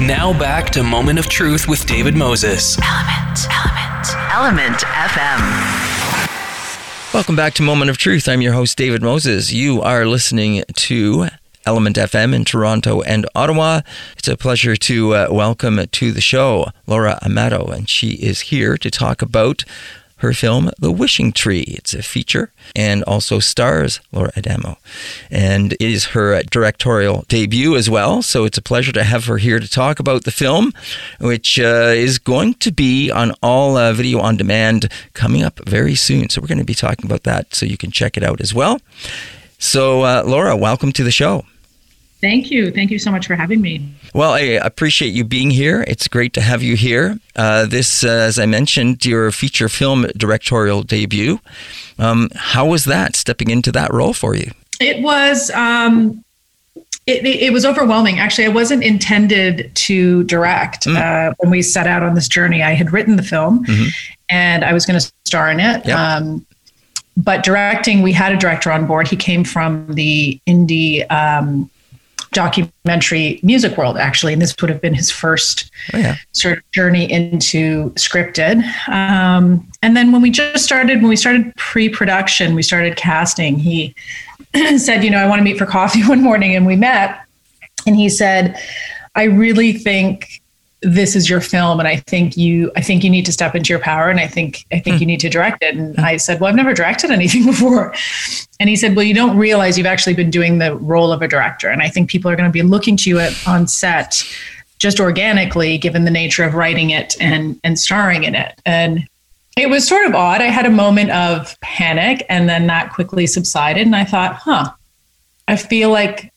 Now back to Moment of Truth with David Moses. Element, Element, Element FM. Welcome back to Moment of Truth. I'm your host, David Moses. You are listening to Element FM in Toronto and Ottawa. It's a pleasure to uh, welcome to the show Laura Adamo, and she is here to talk about her film The Wishing Tree. It's a feature and also stars Laura Adamo. And it is her directorial debut as well. So it's a pleasure to have her here to talk about the film, which uh, is going to be on all uh, video on demand coming up very soon. So we're going to be talking about that so you can check it out as well. So, uh, Laura, welcome to the show. Thank you. Thank you so much for having me. Well, I appreciate you being here. It's great to have you here. Uh, this, uh, as I mentioned, your feature film directorial debut. Um, how was that stepping into that role for you? It was. Um, it, it, was overwhelming. Actually, I wasn't intended to direct mm. uh, when we set out on this journey. I had written the film, mm-hmm. and I was going to star in it. Yep. Um, but directing, we had a director on board. He came from the indie um, documentary music world actually and this would have been his first oh, yeah. sort of journey into scripted um, and then when we just started when we started pre-production we started casting he said you know i want to meet for coffee one morning and we met and he said i really think this is your film and i think you i think you need to step into your power and i think i think mm. you need to direct it. And mm. i said well i've never directed anything before. And he said well you don't realize you've actually been doing the role of a director. And i think people are going to be looking to you at, on set just organically given the nature of writing it and and starring in it. And it was sort of odd. I had a moment of panic and then that quickly subsided and i thought huh. I feel like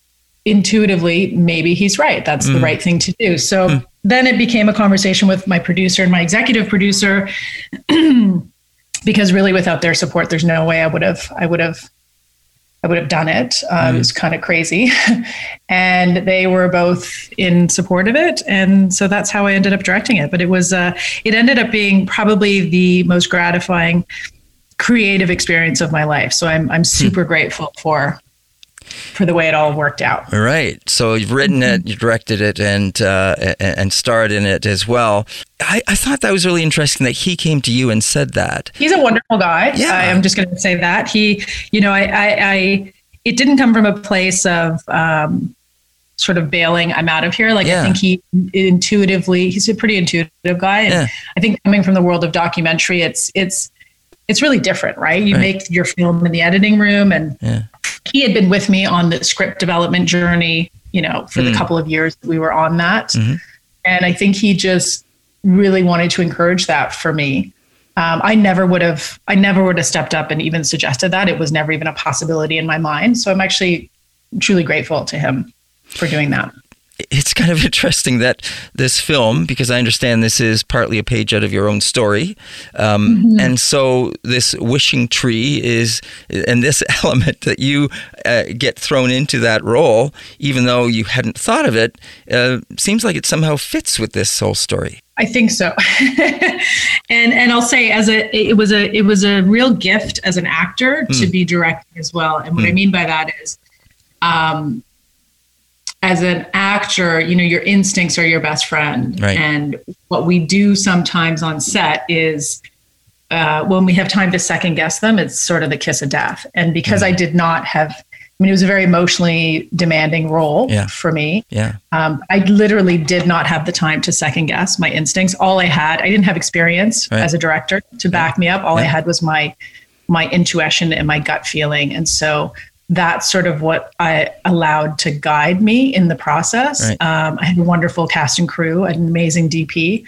intuitively maybe he's right that's mm. the right thing to do so mm then it became a conversation with my producer and my executive producer because really without their support there's no way i would have i would have i would have done it um, mm. it was kind of crazy and they were both in support of it and so that's how i ended up directing it but it was uh, it ended up being probably the most gratifying creative experience of my life so i'm, I'm hmm. super mm. grateful for for the way it all worked out. All right. So you've written it, you directed it, and uh, and starred in it as well. I, I thought that was really interesting that he came to you and said that. He's a wonderful guy. Yeah. I, am just going to say that he, you know, I, I, I, it didn't come from a place of. Um, sort of bailing i'm out of here like yeah. i think he intuitively he's a pretty intuitive guy and yeah. i think coming from the world of documentary it's it's it's really different right you right. make your film in the editing room and yeah he had been with me on the script development journey, you know, for mm. the couple of years we were on that. Mm-hmm. And I think he just really wanted to encourage that for me. Um, I never would have, I never would have stepped up and even suggested that. It was never even a possibility in my mind. So I'm actually truly grateful to him for doing that it's kind of interesting that this film, because I understand this is partly a page out of your own story, um, mm-hmm. and so this wishing tree is, and this element that you uh, get thrown into that role, even though you hadn't thought of it, uh, seems like it somehow fits with this whole story. I think so, and and I'll say as a it was a it was a real gift as an actor mm. to be directing as well, and what mm. I mean by that is. Um, as an actor, you know, your instincts are your best friend. Right. And what we do sometimes on set is uh, when we have time to second guess them, it's sort of the kiss of death. And because mm-hmm. I did not have, I mean, it was a very emotionally demanding role yeah. for me. Yeah. Um, I literally did not have the time to second guess my instincts. All I had, I didn't have experience right. as a director to back me up. All yeah. I had was my my intuition and my gut feeling. And so that's sort of what I allowed to guide me in the process. Right. Um, I had a wonderful cast and crew, an amazing DP,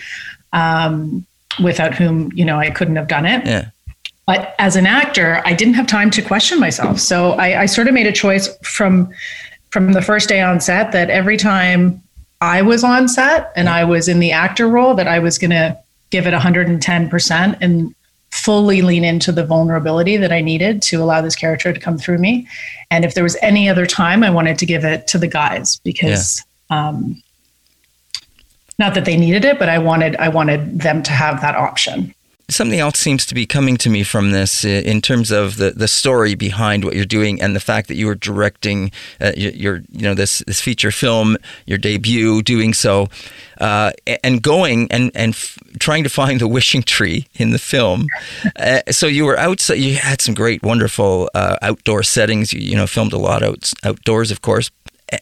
um, without whom you know I couldn't have done it. Yeah. But as an actor, I didn't have time to question myself, so I, I sort of made a choice from from the first day on set that every time I was on set and I was in the actor role, that I was going to give it 110 percent and fully lean into the vulnerability that I needed to allow this character to come through me. And if there was any other time, I wanted to give it to the guys because, yeah. um, not that they needed it, but I wanted I wanted them to have that option. Something else seems to be coming to me from this uh, in terms of the, the story behind what you're doing and the fact that you were directing uh, your, your, you know this this feature film your debut doing so uh, and going and and f- trying to find the wishing tree in the film. Uh, so you were outside you had some great wonderful uh, outdoor settings. You, you know filmed a lot out, outdoors of course.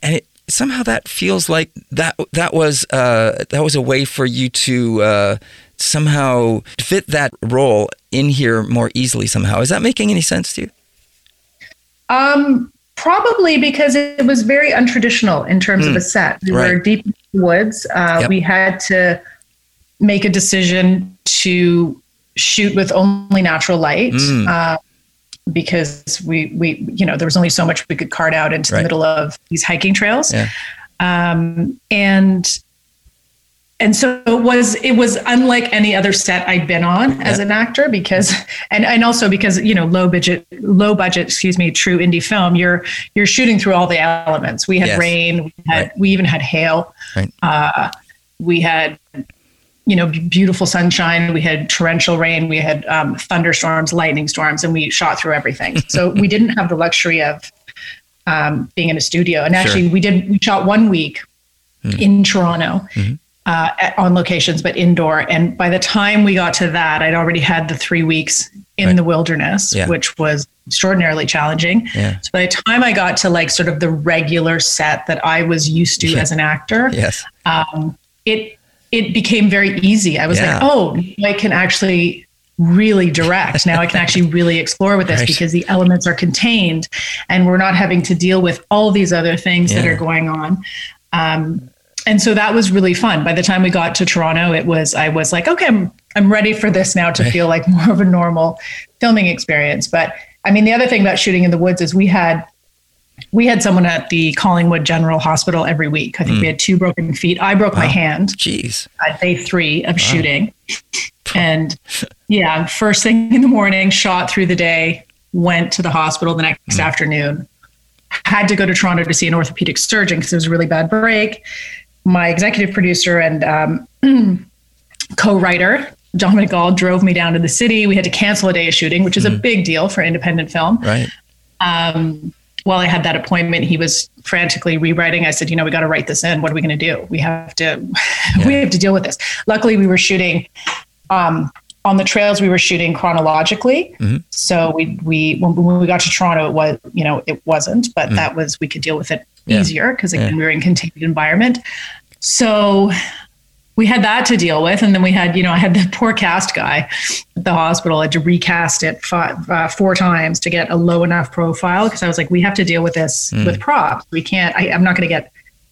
And it, somehow that feels like that that was uh, that was a way for you to somehow fit that role in here more easily somehow. Is that making any sense to you? Um, probably because it was very untraditional in terms mm, of a set. We right. were deep in the woods. Uh, yep. We had to make a decision to shoot with only natural light. Mm. Because we we you know there was only so much we could cart out into right. the middle of these hiking trails yeah. um, and and so it was it was unlike any other set I'd been on as an actor because and and also because you know low budget low budget excuse me true indie film you're you're shooting through all the elements we had yes. rain we had right. we even had hail right. uh, we had you know beautiful sunshine we had torrential rain we had um, thunderstorms lightning storms and we shot through everything so we didn't have the luxury of um, being in a studio and actually sure. we did we shot one week mm. in Toronto mm-hmm uh, at, on locations, but indoor. And by the time we got to that, I'd already had the three weeks in right. the wilderness, yeah. which was extraordinarily challenging. Yeah. So by the time I got to like sort of the regular set that I was used to yeah. as an actor, yes, um, it it became very easy. I was like, oh, I can actually really direct. Now I can actually really explore with this right. because the elements are contained and we're not having to deal with all these other things that are going on. Um, and so that was really fun. By the time we got to Toronto, it was I was like, okay, I'm I'm ready for this now to feel like more of a normal filming experience. But I mean, the other thing about shooting in the woods is we had we had someone at the Collingwood General Hospital every week. I think mm. we had two broken feet. I broke wow. my hand. Jeez. At day three of wow. shooting. and yeah, first thing in the morning, shot through the day, went to the hospital the next mm. afternoon. Had to go to Toronto to see an orthopedic surgeon because it was a really bad break my executive producer and um, co-writer Dominic Gall drove me down to the city. We had to cancel a day of shooting, which is mm. a big deal for independent film. Right. Um, while I had that appointment, he was frantically rewriting. I said, "You know, we got to write this in. What are we going to do? We have to, yeah. we have to deal with this." Luckily, we were shooting um, on the trails. We were shooting chronologically, mm-hmm. so we we when, when, we got to Toronto, it was you know it wasn't, but mm. that was we could deal with it yeah. easier because again yeah. we were in contained environment. So we had that to deal with, and then we had you know I had the poor cast guy at the hospital. I had to recast it five, uh, four times to get a low enough profile because I was like, we have to deal with this mm. with props. We can't. I, am not going to get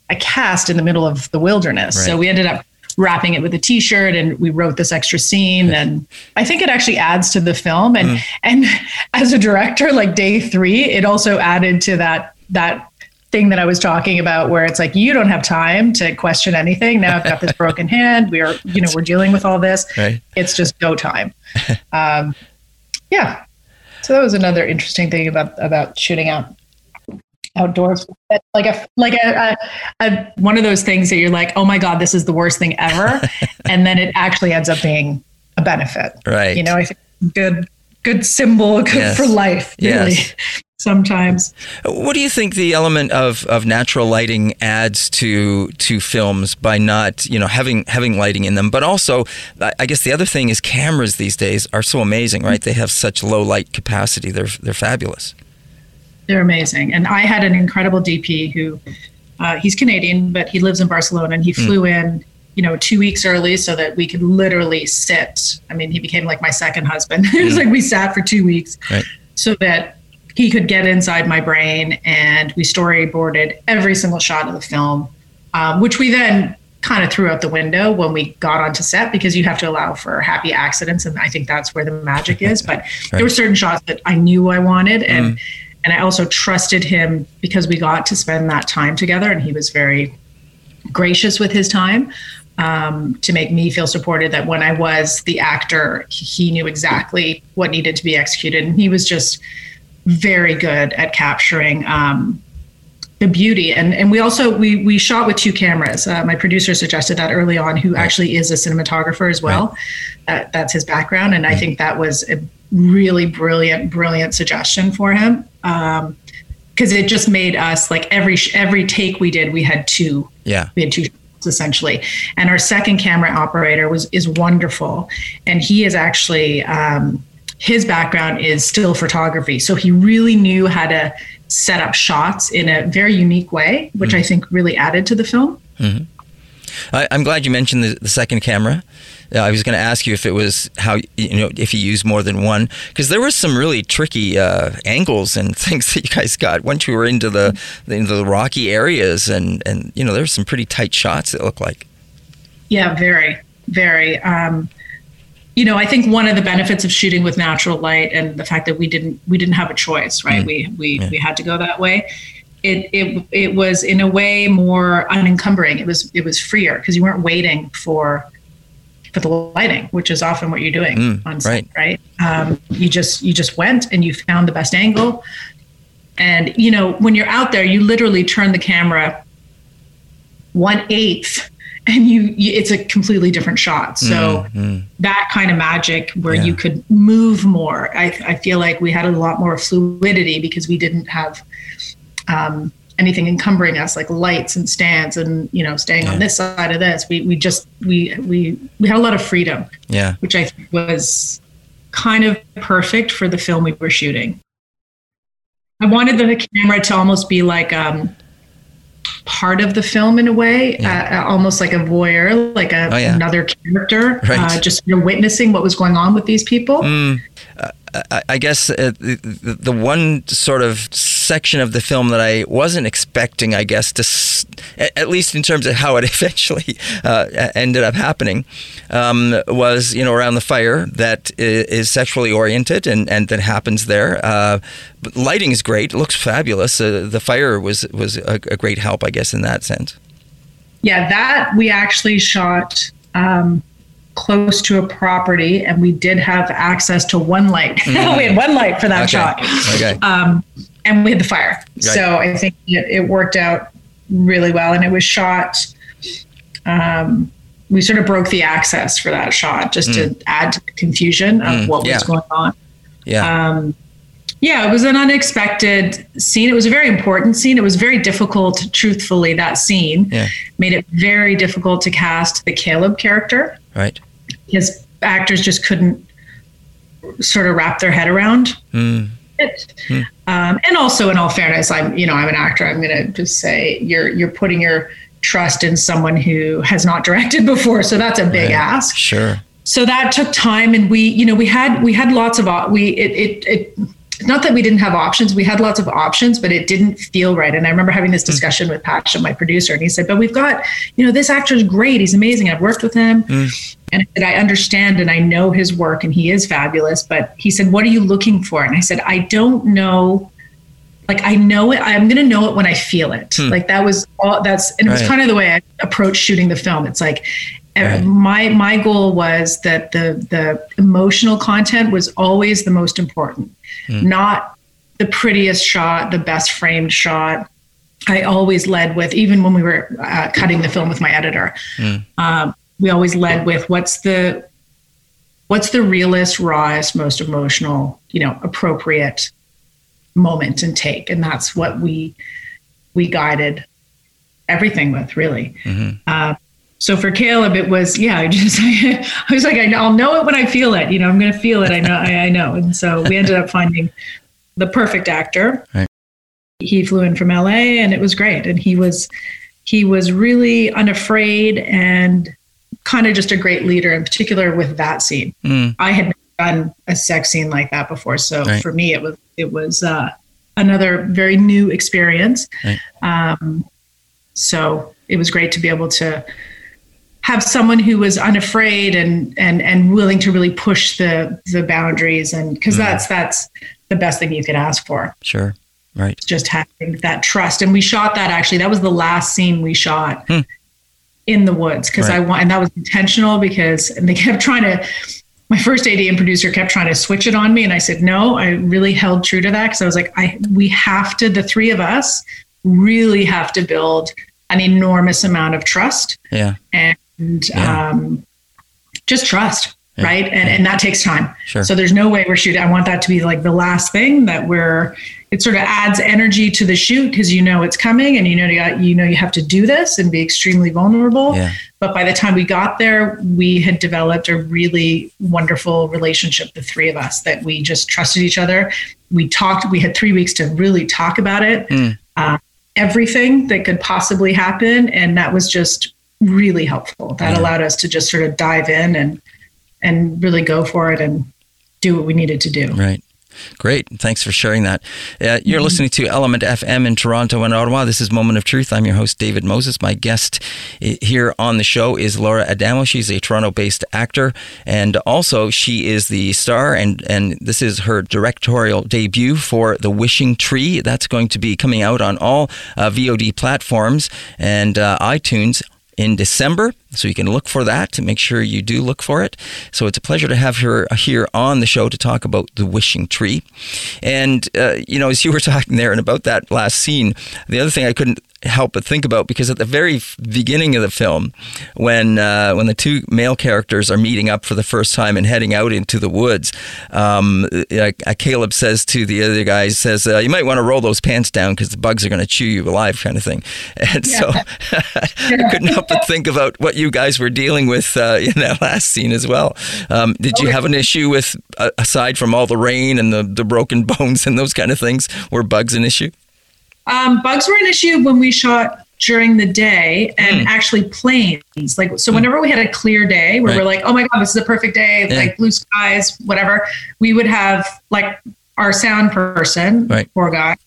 a cast in the middle of the wilderness. Right. So we ended up wrapping it with a t-shirt and we wrote this extra scene and i think it actually adds to the film and mm. and as a director like day three it also added to that that thing that I was talking about where it's like you don't have time to question anything. Now I've got this broken hand. We are, you know, we're dealing with all this. Right. It's just no time. Um, yeah. So that was another interesting thing about about shooting out outdoors. Like a like a, a, a one of those things that you're like, oh my god, this is the worst thing ever, and then it actually ends up being a benefit. Right. You know, I think good good symbol good yes. for life. Really. Yes sometimes. What do you think the element of, of natural lighting adds to to films by not you know having having lighting in them, but also I guess the other thing is cameras these days are so amazing, right? They have such low light capacity. They're they're fabulous. They're amazing, and I had an incredible DP who uh, he's Canadian, but he lives in Barcelona, and he hmm. flew mm. in you know, two weeks early so that we could literally sit. I mean, he became like my second husband. it was hmm. like we sat for two weeks right. so that he could get inside my brain and we storyboarded every single shot of the film, um, which we then kind of threw out the window when we got onto set because you have to allow for happy accidents and I think that's where the magic is. But right. there were certain shots that I knew I wanted and mm. and I also trusted him because we got to spend that time together and he was very gracious with his time. Um, to make me feel supported that when I was the actor, he knew exactly what needed to be executed. And he was just very good at capturing um, the beauty. And and we also we we shot with two cameras. Uh, my producer suggested that early on who right. actually is a cinematographer as well. Right. that's his background. And mm-hmm. i think that was a really brilliant brilliant suggestion for him. Um because it just made us like every every take we did we had two. Yeah. We had two essentially. And our second camera operator was is wonderful. And he is actually um his background is still photography so he really knew how to set up shots in a very unique way, which mm-hmm. I think really added to the film. Mm-hmm. I, am glad you mentioned the, the second camera. Uh, I was going to ask you if it was how you know if you use more than one because there were some really tricky uh, angles and things that you guys got once you were into the into the rocky areas and and you know there were some pretty tight shots. It looked like. Yeah, very, very. Um, you know, I think one of the benefits of shooting with natural light and the fact that we didn't we didn't have a choice, right? Mm. We we yeah. we had to go that way. It it it was in a way more unencumbering. It was it was freer because you weren't waiting for for the lighting, which is often what you're doing mm, on set, right? right? Um, you just you just went and you found the best angle, and you know when you're out there, you literally turn the camera one eighth and you, you, it's a completely different shot so mm-hmm. that kind of magic where yeah. you could move more I, I feel like we had a lot more fluidity because we didn't have um, anything encumbering us like lights and stands and you know staying yeah. on this side of this we, we just we we we had a lot of freedom yeah which i think was kind of perfect for the film we were shooting i wanted the camera to almost be like um part of the film in a way, yeah. uh, almost like a voyeur, like a, oh, yeah. another character, right. uh, just you're witnessing what was going on with these people. Mm. Uh, I guess uh, the, the one sort of section of the film that I wasn't expecting, I guess, to at least in terms of how it eventually uh, ended up happening, um, was you know around the fire that is sexually oriented and, and that happens there. Uh, lighting is great; it looks fabulous. Uh, the fire was was a, a, great help, I guess, in that sense. Yeah, that we actually shot. Um, close to a property and we did have access to one light. Mm-hmm. we had one light for that okay. shot. Okay. Um, and we had the fire. Right. So I think it, it, worked out really well. And it was shot, um, we sort of broke the access for that shot just mm. to add to the confusion of mm. what yeah. was going on. Yeah. Um, yeah, it was an unexpected scene. It was a very important scene. It was very difficult, truthfully, that scene yeah. made it very difficult to cast the Caleb character. Right because actors just couldn't sort of wrap their head around mm. it. Mm. Um, and also, in all fairness, I'm you know I'm an actor. I'm going to just say you're you're putting your trust in someone who has not directed before, so that's a big right. ask. Sure. So that took time, and we you know we had we had lots of we it it. it not that we didn't have options we had lots of options but it didn't feel right and i remember having this hmm. discussion mm. with pasha my producer and he said but we've got you know this actor is great he's amazing i've worked with him mm. and I said i understand and i know his work and he is fabulous but he said what are you looking for and i said i don't know like I know it, I'm going to know it when I feel it. Hmm. Like that was all that's, and it was right. kind of the way I approached shooting the film. It's like, Right. My my goal was that the the emotional content was always the most important, mm. not the prettiest shot, the best framed shot. I always led with, even when we were uh, cutting the film with my editor, mm. um, we always led with what's the what's the realest, rawest, most emotional, you know, appropriate moment and take, and that's what we we guided everything with, really. Mm-hmm. Uh, so for Caleb, it was yeah. I just I was like I'll know it when I feel it. You know, I'm going to feel it. I know. I, I, know. And so we ended up finding the perfect actor. Right. He flew in from LA, and it was great. And he was he was really unafraid and kind of just a great leader. In particular, with that scene, mm. I had done a sex scene like that before. So right. for me, it was it was uh, another very new experience. Right. Um, so it was great to be able to have someone who was unafraid and and and willing to really push the the boundaries and because mm. that's that's the best thing you could ask for sure right just having that trust and we shot that actually that was the last scene we shot hmm. in the woods because right. i want and that was intentional because and they kept trying to my first AD and producer kept trying to switch it on me and I said no I really held true to that because I was like I we have to the three of us really have to build an enormous amount of trust Yeah. and Yeah. um, just trust Yeah. right and, and that takes time Sure. so there's no way we're shooting i want that to be like the last thing that we're it sort of adds energy to the shoot because you know it's coming and you know you, got, you know you have to do this and be extremely vulnerable Yeah. but by the time we got there we had developed a really wonderful relationship the three of us that we just trusted each other we talked we had three weeks to really talk about it Mm. uh, everything that could possibly happen and that was just really helpful that Yeah. allowed us to just sort of dive in and and really go for it and do what we needed to do Right. Great. Thanks for sharing that. Uh, you're listening to Element FM in Toronto and Ottawa. This is Moment of Truth. I'm your host, David Moses. My guest here on the show is Laura Adamo. She's a Toronto based actor, and also she is the star, and, and this is her directorial debut for The Wishing Tree. That's going to be coming out on all uh, VOD platforms and uh, iTunes in December. So you can look for that to make sure you do look for it. So it's a pleasure to have her here on the show to talk about the wishing tree. And, uh, you know, as you were talking there and about that last scene, the other thing I couldn't help but think about because at the very beginning of the film, when uh, when the two male characters are meeting up for the first time and heading out into the woods, um, uh, uh, Caleb says to the other guy, says, uh, "You might want to roll those pants down because the bugs are going to chew you alive," kind of thing. And so I couldn't help but think about what you guys were dealing with uh, in that last scene as well. Um, did you have an issue with, uh, aside from all the rain and the, the broken bones and those kind of things, were bugs an issue? Um, bugs were an issue when we shot during the day and Hmm. actually planes. Like so whenever we had a clear day where Right. we're like, oh my God, this is a perfect day, Yeah. like blue skies, whatever, we would have like our sound person, Right. poor guy,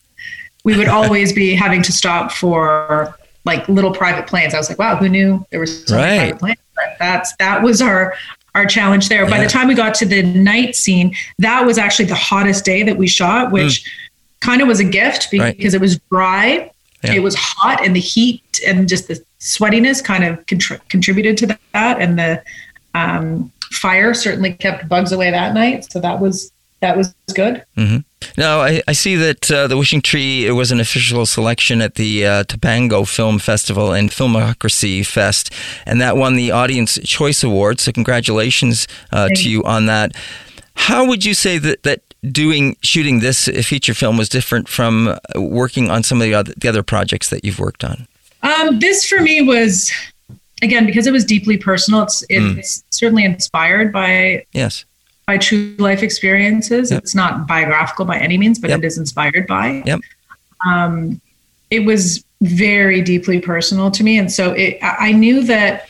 we would always be having to stop for like little private planes. I was like, wow, who knew there was so Right. private planes? But that's that was our our challenge there. By the time we got to the night scene, that was actually the hottest day that we shot, which kind of was a gift Hmm. Right. because it was dry, Yeah. it was hot, and the heat and just the sweatiness kind of contri- contributed to that. And the um, fire certainly kept bugs away that night, so that was that was good. Now, I, I see that uh, The Wishing Tree it was an official selection at the uh, Topanga Film Festival and Filmocracy Fest, and that won the Audience Choice Award. So, congratulations uh, to you on that. How would you say that, that doing shooting this feature film was different from working on some of the other, the other projects that you've worked on? Um, this for me was again because it was deeply personal. It's it's certainly inspired by Yes. by true life experiences. Yep. It's not biographical by any means, but Yep. it is inspired by. Yep. Um, it was very deeply personal to me, and so it, I knew that.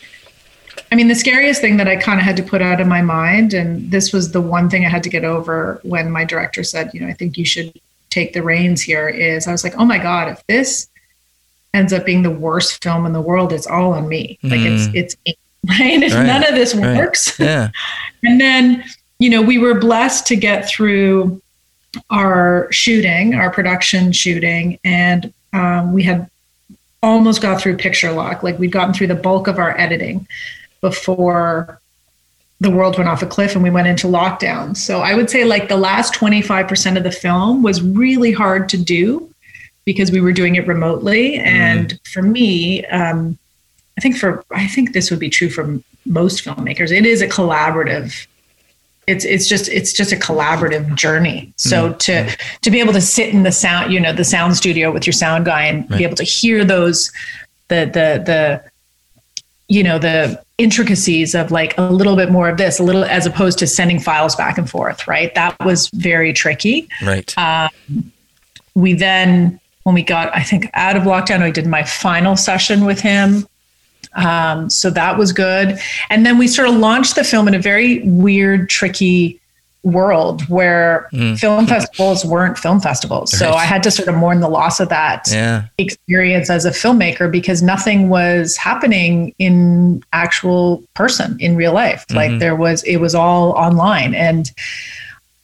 I mean, the scariest thing that I kind of had to put out of my mind, and this was the one thing I had to get over when my director said, you know, I think you should take the reins here. Is I was like, oh my god, if this ends up being the worst film in the world, it's all on me. Like it's it's right. If Right, none of this right. works, Yeah. and then, you know, we were blessed to get through our shooting, our production shooting, and um, we had almost got through picture lock. Like we'd gotten through the bulk of our editing before the world went off a cliff and we went into lockdown. So I would say like the last 25% of the film was really hard to do because we were doing it remotely. And for me, um, I think for I think this would be true for most filmmakers. It is a collaborative. It's it's just it's just a collaborative journey. So to to be able to sit in the sound, you know, the sound studio with your sound guy and Right. be able to hear those the the the you know the intricacies of like a little bit more of this a little as opposed to sending files back and forth right? That was very tricky. Right. we then when we got i think out of lockdown i did my final session with him. Um, so that was good. And then we sort of launched the film in a very weird tricky world where mm. film festivals weren't film festivals so i had to sort of mourn the loss of that yeah. experience as a filmmaker because nothing was happening in actual person in real life like mm-hmm. there was it was all online and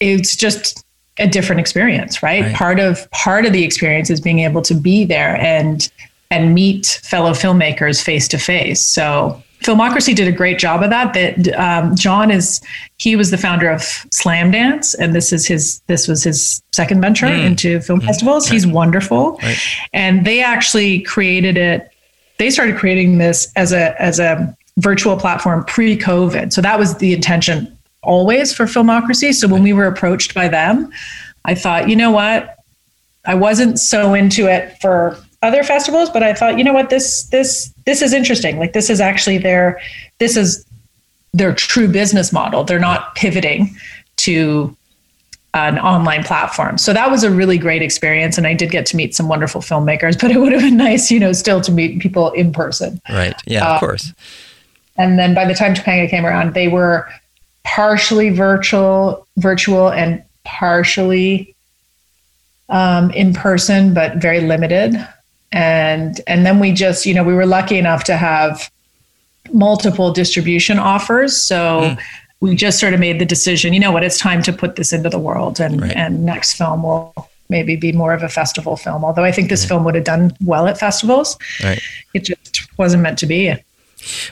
it's just a different experience right? Right. part of part of the experience is being able to be there and and meet fellow filmmakers face to face so Filmocracy did a great job of that. That um, John is he was the founder of Slamdance, and this is his this was his second venture Mm. into film festivals. He's wonderful, and they actually created it. They started creating this as a as a virtual platform pre-COVID. So that was the intention always for Filmocracy. So when we were approached by them, I thought, you know what, I wasn't so into it for other festivals, but I thought, you know what, this this this is interesting. Like this is actually their this is their true business model. They're not pivoting to an online platform. So that was a really great experience and I did get to meet some wonderful filmmakers, but it would have been nice, you know, still to meet people in person. Right. Yeah, Uh, of course. And then by the time Topanga came around, they were partially virtual virtual and partially um, in person, but very limited. And and then we just, you know, we were lucky enough to have multiple distribution offers. So hmm. we just sort of made the decision, you know what, it's time to put this into the world. And Right. and next film will maybe be more of a festival film. Although I think this hmm. film would have done well at festivals. Right. It just wasn't meant to be.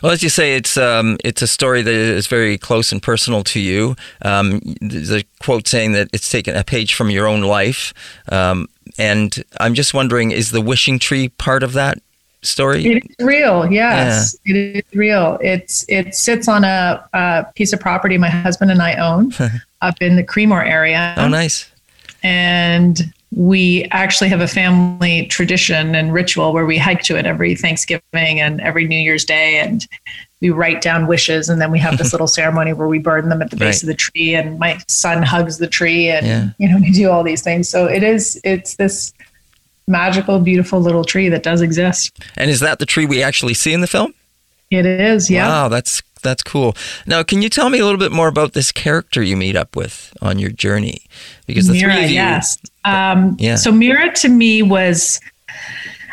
Well, as you say, it's um, it's a story that is very close and personal to you. Um, there's a quote saying that it's taken a page from your own life, um, and I'm just wondering, is the wishing tree part of that story? It is real, yes. It is real. It's it sits on a, a piece of property my husband and I own up in the Creemore area, oh, nice. and we actually have a family tradition and ritual where we hike to it every Thanksgiving and every New Year's Day, and we write down wishes, and then we have this little ceremony where we burn them at the base Right. of the tree, and my son hugs the tree, and Yeah. you know we do all these things. So it is it's this magical, beautiful little tree that does exist. And is that the tree we actually see in the film? It is, yeah. Wow, that's that's cool. Now, can you tell me a little bit more about this character you meet up with on your journey? Because the Mira, three of you, yes. Um, Yeah. So Mira to me was,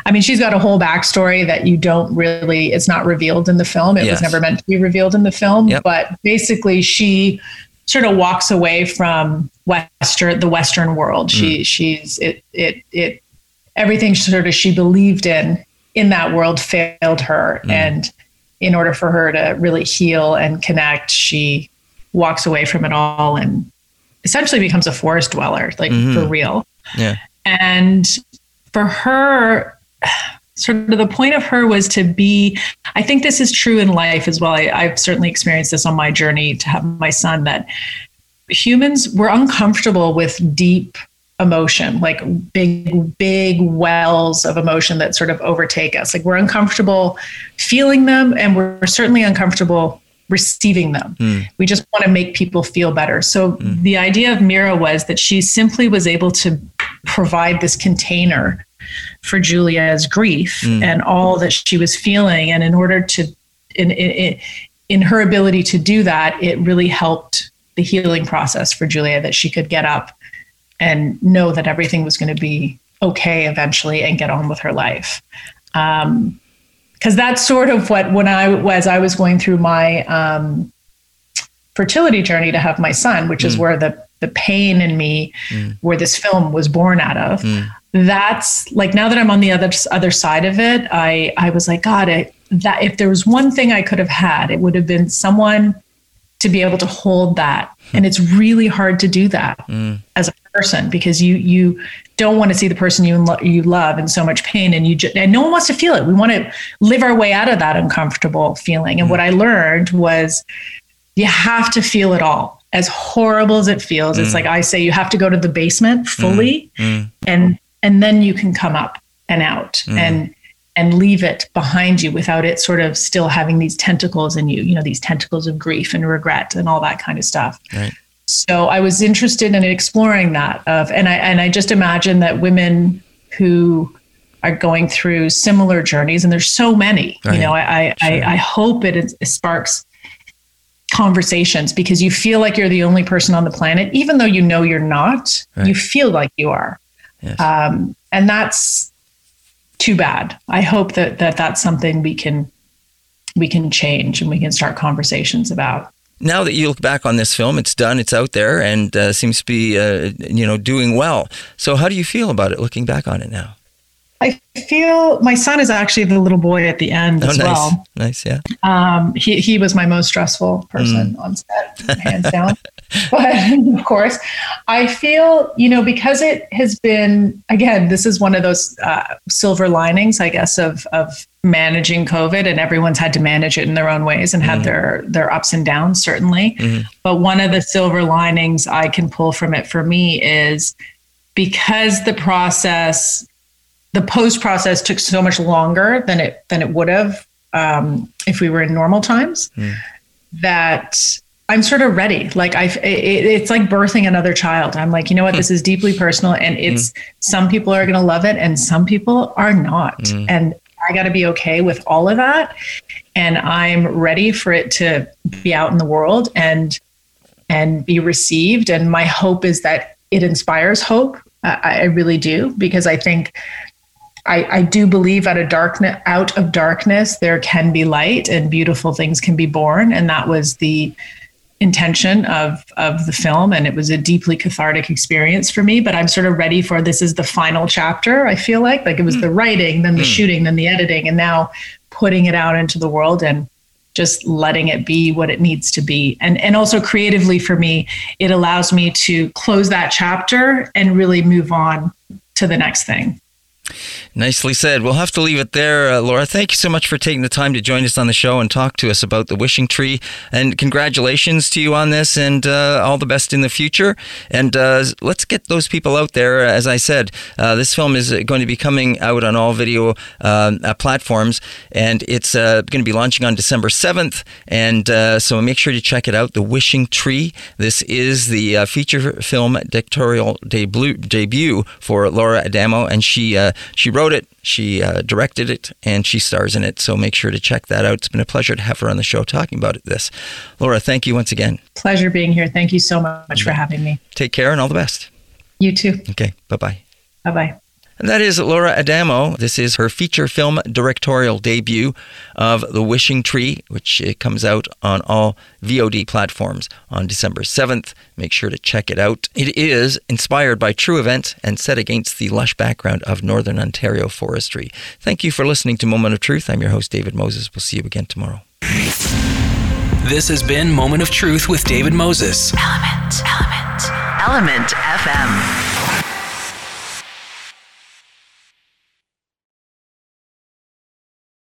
I mean, she's got a whole backstory that you don't really, it's not revealed in the film. It Yes. was never meant to be revealed in the film. Yep. But basically, she sort of walks away from Western, the Western world. Mm. She, she's, it, it, it, everything sort of she believed in in that world failed her. Mm. And in order for her to really heal and connect, she walks away from it all and essentially becomes a forest dweller, like for mm-hmm. real. yeah, And for her, sort of the point of her was to be, I think this is true in life as well. I, I've certainly experienced this on my journey to have my son that humans were uncomfortable with deep emotion, like big, big wells of emotion that sort of overtake us. Like we're uncomfortable feeling them and we're certainly uncomfortable receiving them. Hmm. We just want to make people feel better. So hmm. the idea of Mira was that she simply was able to provide this container for Julia's grief hmm. and all that she was feeling. And in order to, in, in, in her ability to do that, it really helped the healing process for Julia that she could get up and know that everything was going to be okay eventually and get on with her life. Um, because that's sort of what when I was I was going through my um, fertility journey to have my son, which is where the the pain in me, where this film was born out of. That's like now that I'm on the other other side of it, I I was like, God, it, that if there was one thing I could have had, it would have been someone to be able to hold that, and it's really hard to do that mm. as a person because you you don't want to see the person you lo- you love in so much pain and you just and no one wants to feel it. We want to live our way out of that uncomfortable feeling. And what mm. i learned was you have to feel it all. As horrible as it feels it's mm. like i say you have to go to the basement fully and and then you can come up and out. And and leave it behind you without it sort of still having these tentacles in you you know these tentacles of grief and regret and all that kind of stuff Right. so I was interested in exploring that of and I and I just imagine that women who are going through similar journeys and there's so many Right. you know I I, I I hope it sparks conversations because you feel like you're the only person on the planet even though you know you're not Right. you feel like you are Yes. um, and that's too bad I hope that that that's something we can we can change and we can start conversations about now that you look back on this film, it's done, it's out there, and uh, seems to be, uh, you know, doing well. So, how do you feel about it looking back on it now? I feel my son is actually the little boy at the end Oh, as nice. well. Nice, yeah. Um, he he was my most stressful person on set, hands down. But of course, I feel you know because it has been again. This is one of those uh, silver linings, I guess, of of managing COVID, and everyone's had to manage it in their own ways and had their their ups and downs certainly. But one of the silver linings I can pull from it for me is because the process the post process took so much longer than it than it would have um, if we were in normal times hmm. that I'm sort of ready. Like I, it, it's like birthing another child. I'm like, you know what? Hmm. This is deeply personal, and hmm. it's some people are going to love it, and some people are not, and I got to be okay with all of that. And I'm ready for it to be out in the world and and be received. And my hope is that it inspires hope. I, I really do because I think I, I do believe out of darkness out of darkness there can be light and beautiful things can be born. And that was the intention of of the film. And it was a deeply cathartic experience for me but i'm sort of ready for this is the final chapter i feel like. Like it was hmm. the writing then the hmm. shooting then the editing and now putting it out into the world and just letting it be what it needs to be. And and also creatively for me it allows me to close that chapter and really move on to the next thing Nicely said. We'll have to leave it there, uh, Laura. Thank you so much for taking the time to join us on the show and talk to us about the wishing tree. And congratulations to you on this, and uh, all the best in the future. And uh, let's get those people out there. As I said, uh, this film is going to be coming out on all video um, uh, platforms, and it's uh, going to be launching on December seventh. And uh, so make sure to check it out. The Wishing Tree. This is the uh, feature film directorial debut debut for Laura Adamo, and she uh, she wrote it, she uh, directed it, and she stars in it. So make sure to check that out. It's been a pleasure to have her on the show talking about this. Laura, thank you once again. pleasure being here thank you so much for having me Take care and all the best. you too Okay, bye bye. bye bye And that is Laura Adamo. This is her feature film directorial debut of The Wishing Tree, which uh, comes out on all VOD platforms on December 7th. Make sure to check it out. It is inspired by true events and set against the lush background of Northern Ontario forestry. Thank you for listening to Moment of Truth. I'm your host, David Moses. We'll see you again tomorrow. This has been Moment of Truth with David Moses. Element. Element. Element FM.